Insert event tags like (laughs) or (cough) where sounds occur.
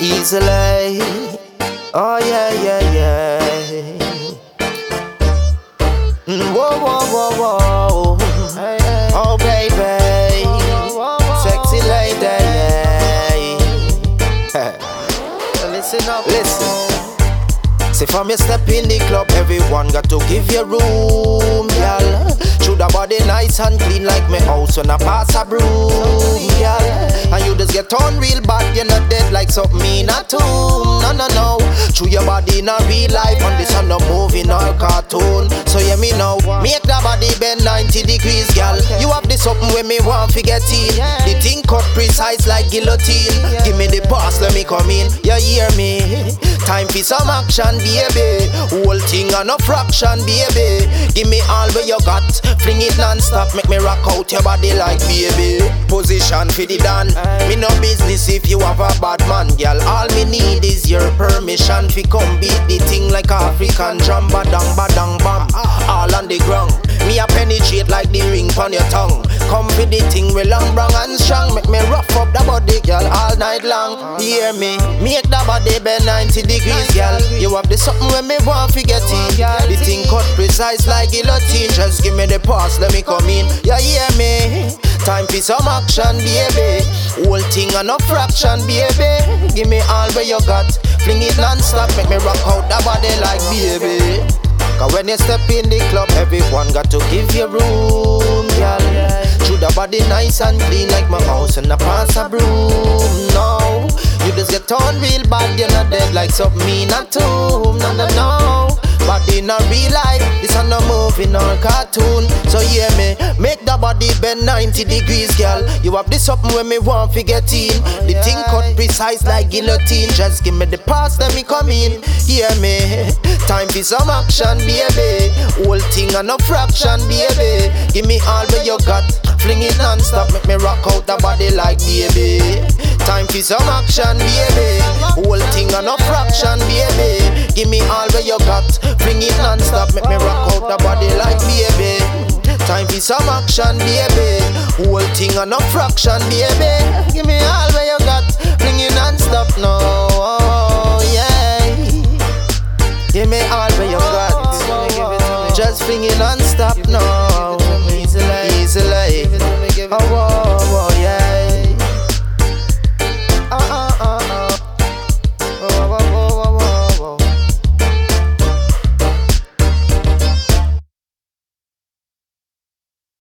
easily. Oh yeah, yeah, yeah. Mm, whoa, whoa, whoa, whoa. Oh baby, sexy lady. (laughs) Listen up, listen. See from you step in the club, everyone got to give you room, girl. Should a body nice and clean like me house when I pass a broom, you get real bad, you're not dead like something in a tomb. No, no, no. Chew your body in a real life, and this on no movie nor cartoon. So yeah, me know. Make that body bend 90 degrees, girl. You have this something when me want to get in. The thing cut precise like guillotine. Give me the pass, let me come in. You hear me? Time for some action, baby. Whole thing on a fraction, baby. Give me all where you got. Fling it non-stop, make me rock out your body like baby. Position for the dan. Me no business if you have a bad man, girl. All me need is your permission. Fi come beat the thing like African drum, badang badang bam. All on the ground. Me a penetrate like the ring on your tongue. Come for the thing we long, brown and strong. Make me rough up the body, girl, all night long. Hear me? Make the body bend 90 degrees, girl. You have the something when me want to get in. The thing cut precise like guillotine. Just give me the pass, let me come in. Yeah, hear me? Time for some action, baby. Whole thing on a fraction, baby. Give me all where you got. Fling it non-stop, make me rock out the body like baby. Cause when you step in the club, everyone got to give you room, girl. Should the body nice and clean like my house and I pass a broom. No, you just get on real bad, you're not dead like something in a tomb. No, no, no. Body in a real life, this a no movie nor cartoon. So hear me, make bend 90 degrees, girl. You have this something when me want to get in. The thing cut precise like guillotine. Just give me the pass, let me come in. Hear me, time for some action, baby. Whole thing a no fraction, baby. Give me all where you got. Fling it non-stop, make me rock out the body like baby. Time for some action, baby. Whole thing a no fraction, baby. Give me all where you got. Fling it non-stop, make me rock out the body like. For some action, baby. Whole thing a no fraction, baby. Give me all where you got. Fling it non-stop, no. Oh, yeah. Give me all where you got. Just fling it non-stop, no.